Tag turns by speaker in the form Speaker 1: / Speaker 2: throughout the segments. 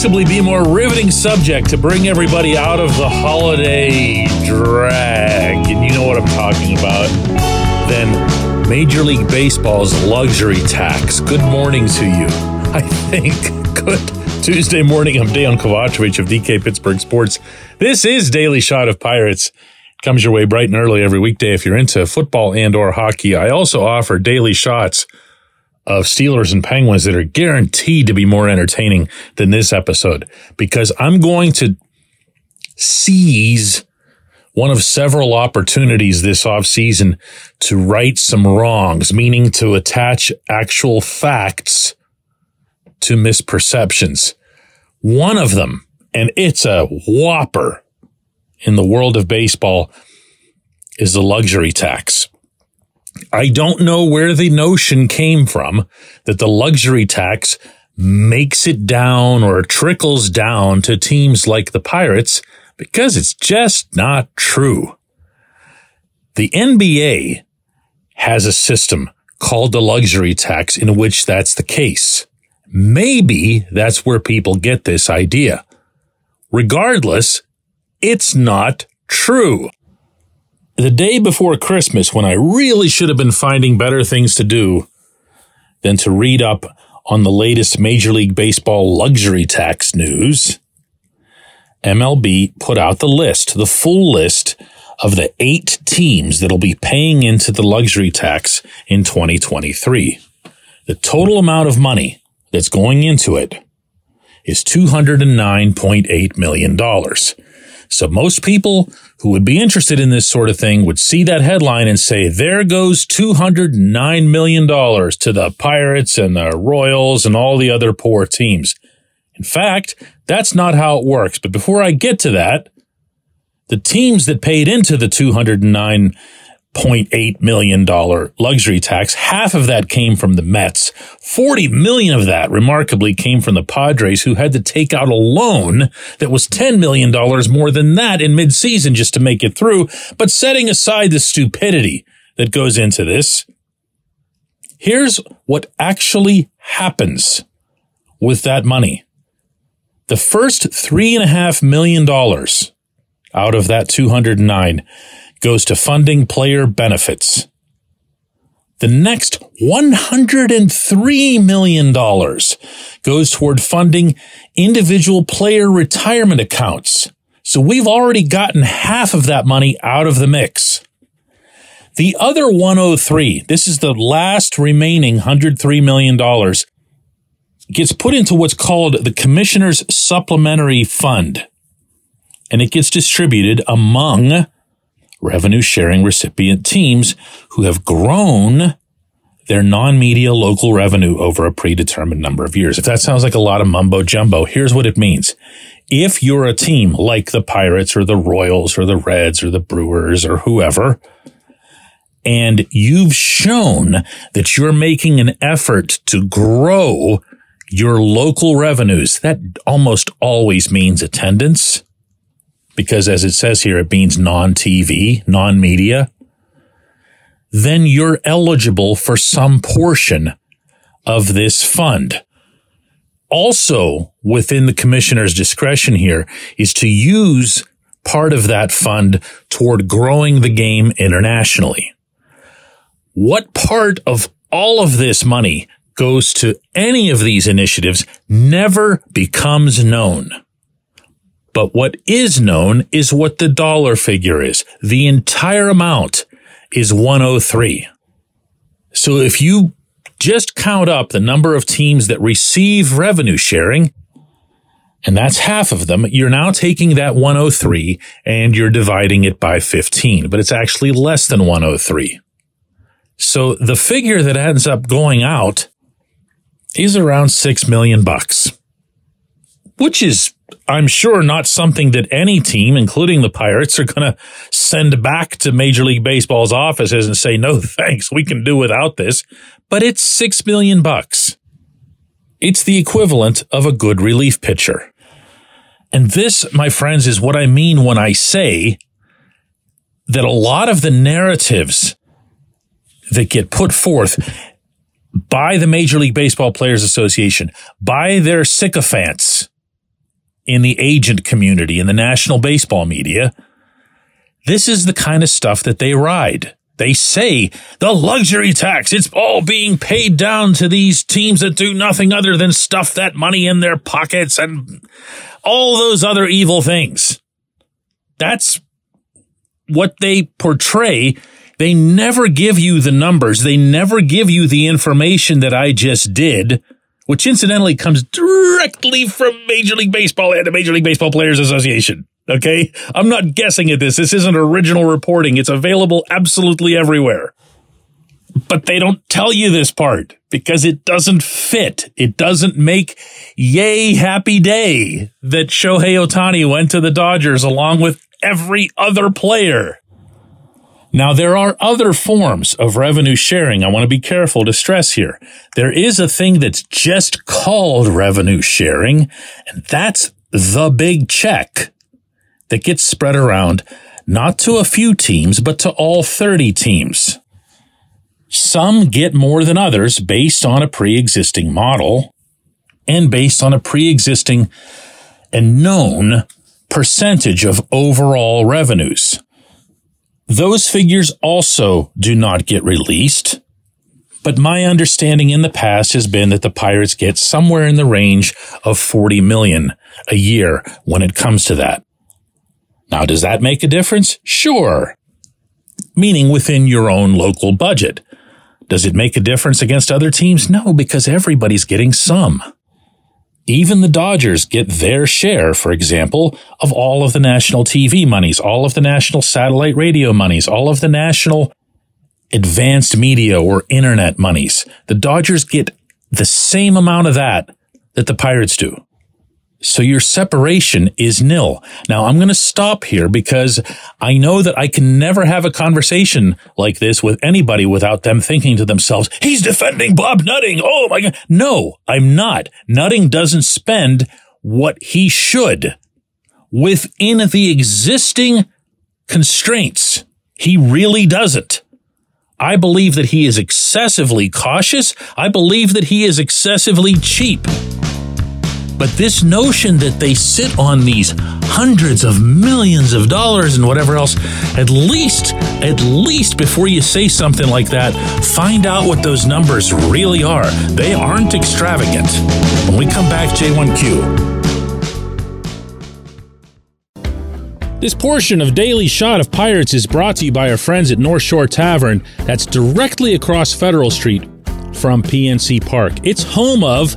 Speaker 1: possibly be a more riveting subject to bring everybody out of the holiday drag, and you know what I'm talking about, than Major League Baseball's luxury tax. Good morning to you. I think. Good Tuesday morning. I'm Dejan Kovacevic of DK Pittsburgh Sports. This is Daily Shot of Pirates. Comes your way bright and early every weekday if you're into football and or hockey. I also offer daily shots of Steelers and Penguins that are guaranteed to be more entertaining than this episode because I'm going to seize one of several opportunities this offseason to right some wrongs, meaning to attach actual facts to misperceptions. One of them, and it's a whopper in the world of baseball, is the luxury tax. I don't know where the notion came from that the luxury tax makes it down or trickles down to teams like the Pirates because it's just not true. The NBA has a system called the luxury tax in which that's the case. Maybe that's where people get this idea. Regardless, it's not true the day before Christmas when I really should have been finding better things to do than to read up on the latest Major League Baseball luxury tax news, MLB put out the list, the full list of the eight teams that'll be paying into the luxury tax in 2023. The total amount of money that's going into it is $209.8 million. So most people who would be interested in this sort of thing would see that headline and say, there goes $209 million to the Pirates and the Royals and all the other poor teams. In fact, that's not how it works. But before I get to that, the teams that paid into the 209 $0.8 million luxury tax. Half of that came from the Mets. 40 million of that remarkably came from the Padres who had to take out a loan that was $10 million more than that in midseason just to make it through. But setting aside the stupidity that goes into this, here's what actually happens with that money. The first three and a half million dollars out of that 209 goes to funding player benefits. The next $103 million goes toward funding individual player retirement accounts. So we've already gotten half of that money out of the mix. The other 103, this is the last remaining $103 million, gets put into what's called the Commissioner's Supplementary Fund. And it gets distributed among revenue sharing recipient teams who have grown their non-media local revenue over a predetermined number of years. If that sounds like a lot of mumbo jumbo, here's what it means. If you're a team like the Pirates or the Royals or the Reds or the Brewers or whoever, and you've shown that you're making an effort to grow your local revenues, that almost always means attendance because as it says here, it means non-TV, non-media, then you're eligible for some portion of this fund. Also within the commissioner's discretion here is to use part of that fund toward growing the game internationally. What part of all of this money goes to any of these initiatives never becomes known. But what is known is what the dollar figure is. The entire amount is 103. So if you just count up the number of teams that receive revenue sharing, and that's half of them, you're now taking that 103 and you're dividing it by 15, but it's actually less than 103. So the figure that ends up going out is around 6 million bucks, which is I'm sure not something that any team, including the Pirates, are going to send back to Major League Baseball's offices and say, no, thanks. We can do without this. But it's six million bucks. It's the equivalent of a good relief pitcher. And this, my friends, is what I mean when I say that a lot of the narratives that get put forth by the Major League Baseball Players Association, by their sycophants, in the agent community, in the national baseball media. This is the kind of stuff that they ride. They say the luxury tax, it's all being paid down to these teams that do nothing other than stuff that money in their pockets and all those other evil things. That's what they portray. They never give you the numbers. They never give you the information that I just did, which incidentally comes directly from Major League Baseball and the Major League Baseball Players Association. Okay. I'm not guessing at this. This isn't original reporting. It's available absolutely everywhere. But they don't tell you this part because it doesn't fit. It doesn't make yay happy day that Shohei Ohtani went to the Dodgers along with every other player. Now, there are other forms of revenue sharing. I want to be careful to stress here. There is a thing that's just called revenue sharing, and that's the big check that gets spread around not to a few teams, but to all 30 teams. Some get more than others based on a pre-existing model and based on a pre-existing and known percentage of overall revenues. Those figures also do not get released, but my understanding in the past has been that the Pirates get somewhere in the range of 40 million a year when it comes to that. Now, does that make a difference? Sure. Meaning within your own local budget. Does it make a difference against other teams? No, because everybody's getting some. Even the Dodgers get their share, for example, of all of the national TV monies, all of the national satellite radio monies, all of the national advanced media or internet monies. The Dodgers get the same amount of that that the Pirates do. So your separation is nil. Now I'm going to stop here because I know that I can never have a conversation like this with anybody without them thinking to themselves, he's defending Bob Nutting. Oh my God. No, I'm not. Nutting doesn't spend what he should within the existing constraints. He really doesn't. I believe that he is excessively cautious. I believe that he is excessively cheap. But this notion that they sit on these hundreds of millions of dollars and whatever else, at least, at least before you say something like that, find out what those numbers really are. They aren't extravagant. When we come back, J1Q. This portion of Daily Shot of Pirates is brought to you by our friends at North Shore Tavern, that's directly across Federal Street from PNC Park. It's home of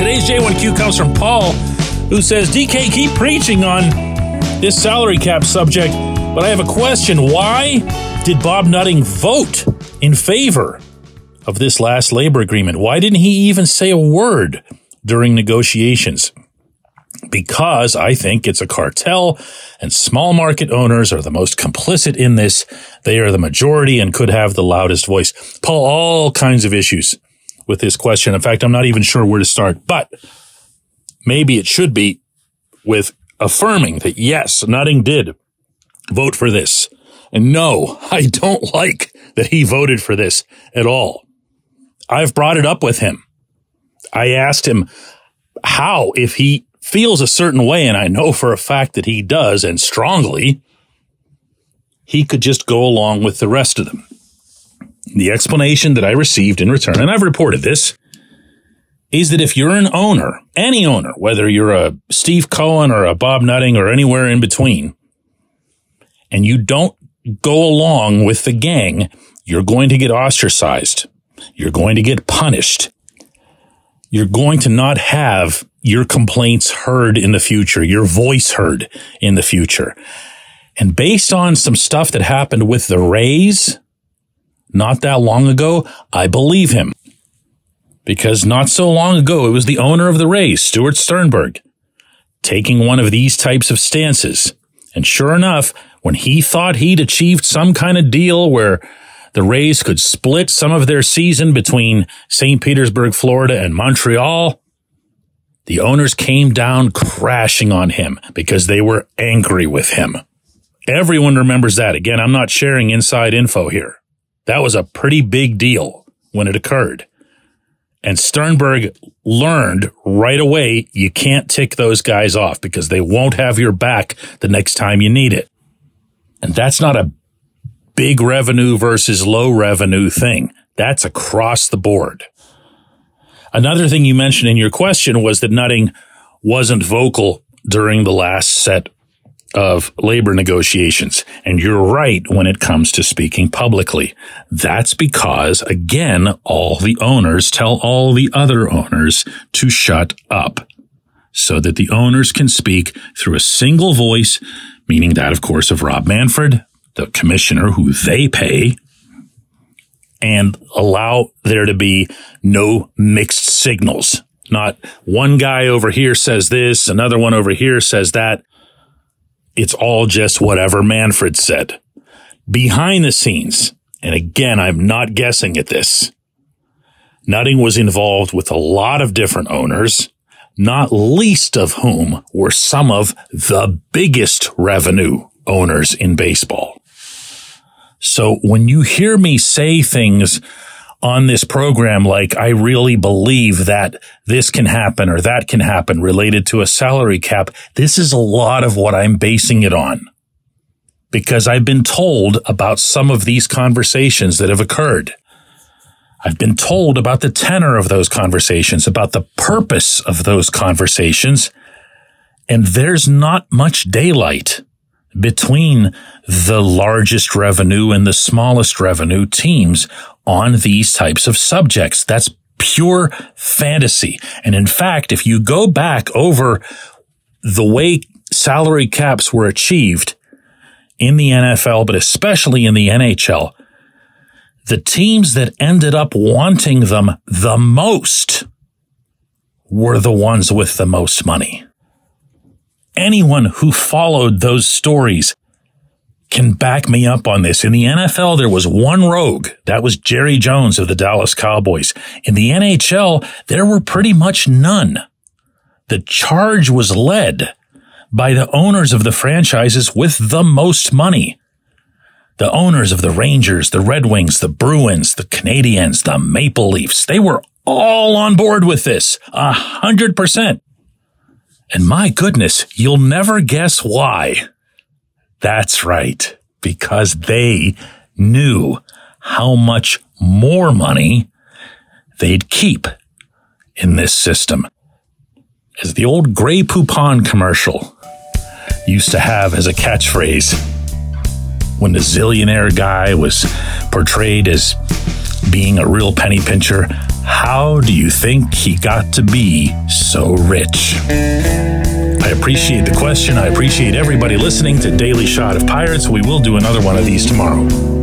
Speaker 1: Today's J1Q comes from Paul, who says, DK, keep preaching on this salary cap subject, but I have a question. Why did Bob Nutting vote in favor of this last labor agreement? Why didn't he even say a word during negotiations? Because I think it's a cartel and small market owners are the most complicit in this. They are the majority and could have the loudest voice. Paul, all kinds of issues with this question. In fact, I'm not even sure where to start, but maybe it should be with affirming that yes, Nutting did vote for this. And no, I don't like that he voted for this at all. I've brought it up with him. I asked him how, if he feels a certain way, and I know for a fact that he does and strongly, he could just go along with the rest of them. The explanation that I received in return, and I've reported this, is that if you're an owner, any owner, whether you're a Steve Cohen or a Bob Nutting or anywhere in between, and you don't go along with the gang, you're going to get ostracized. You're going to get punished. You're going to not have your complaints heard in the future, your voice heard in the future. And based on some stuff that happened with the Rays not that long ago, I believe him. Because not so long ago, it was the owner of the Rays, Stuart Sternberg, taking one of these types of stances. And sure enough, when he thought he'd achieved some kind of deal where the Rays could split some of their season between St. Petersburg, Florida and Montreal, the owners came down crashing on him because they were angry with him. Everyone remembers that. Again, I'm not sharing inside info here. That was a pretty big deal when it occurred. And Sternberg learned right away you can't tick those guys off because they won't have your back the next time you need it. And that's not a big revenue versus low revenue thing. That's across the board. Another thing you mentioned in your question was that Nutting wasn't vocal during the last set of labor negotiations. And you're right when it comes to speaking publicly. That's because, again, all the owners tell all the other owners to shut up so that the owners can speak through a single voice, meaning that, of course, of Rob Manfred, the commissioner who they pay, and allow there to be no mixed signals. Not one guy over here says this, another one over here says that. It's all just whatever Manfred said. Behind the scenes, and again, I'm not guessing at this, Nutting was involved with a lot of different owners, not least of whom were some of the biggest revenue owners in baseball. So when you hear me say things on this program like I really believe that this can happen or that can happen related to a salary cap. This is a lot of what I'm basing it on because I've been told about some of these conversations that have occurred. I've been told about the tenor of those conversations, about the purpose of those conversations, and there's not much daylight between the largest revenue and the smallest revenue teams on these types of subjects. That's pure fantasy. And in fact, if you go back over the way salary caps were achieved in the NFL, but especially in the NHL, the teams that ended up wanting them the most were the ones with the most money anyone who followed those stories can back me up on this. In the NFL, there was one rogue. That was Jerry Jones of the Dallas Cowboys. In the NHL, there were pretty much none. The charge was led by the owners of the franchises with the most money. The owners of the Rangers, the Red Wings, the Bruins, the Canadiens, the Maple Leafs, they were all on board with this. A hundred percent. And my goodness, you'll never guess why. That's right, because they knew how much more money they'd keep in this system. As the old Grey Poupon commercial used to have as a catchphrase, when the zillionaire guy was portrayed as being a real penny pincher, how do you think he got to be so rich? I appreciate the question. I appreciate everybody listening to Daily Shot of Pirates. We will do another one of these tomorrow.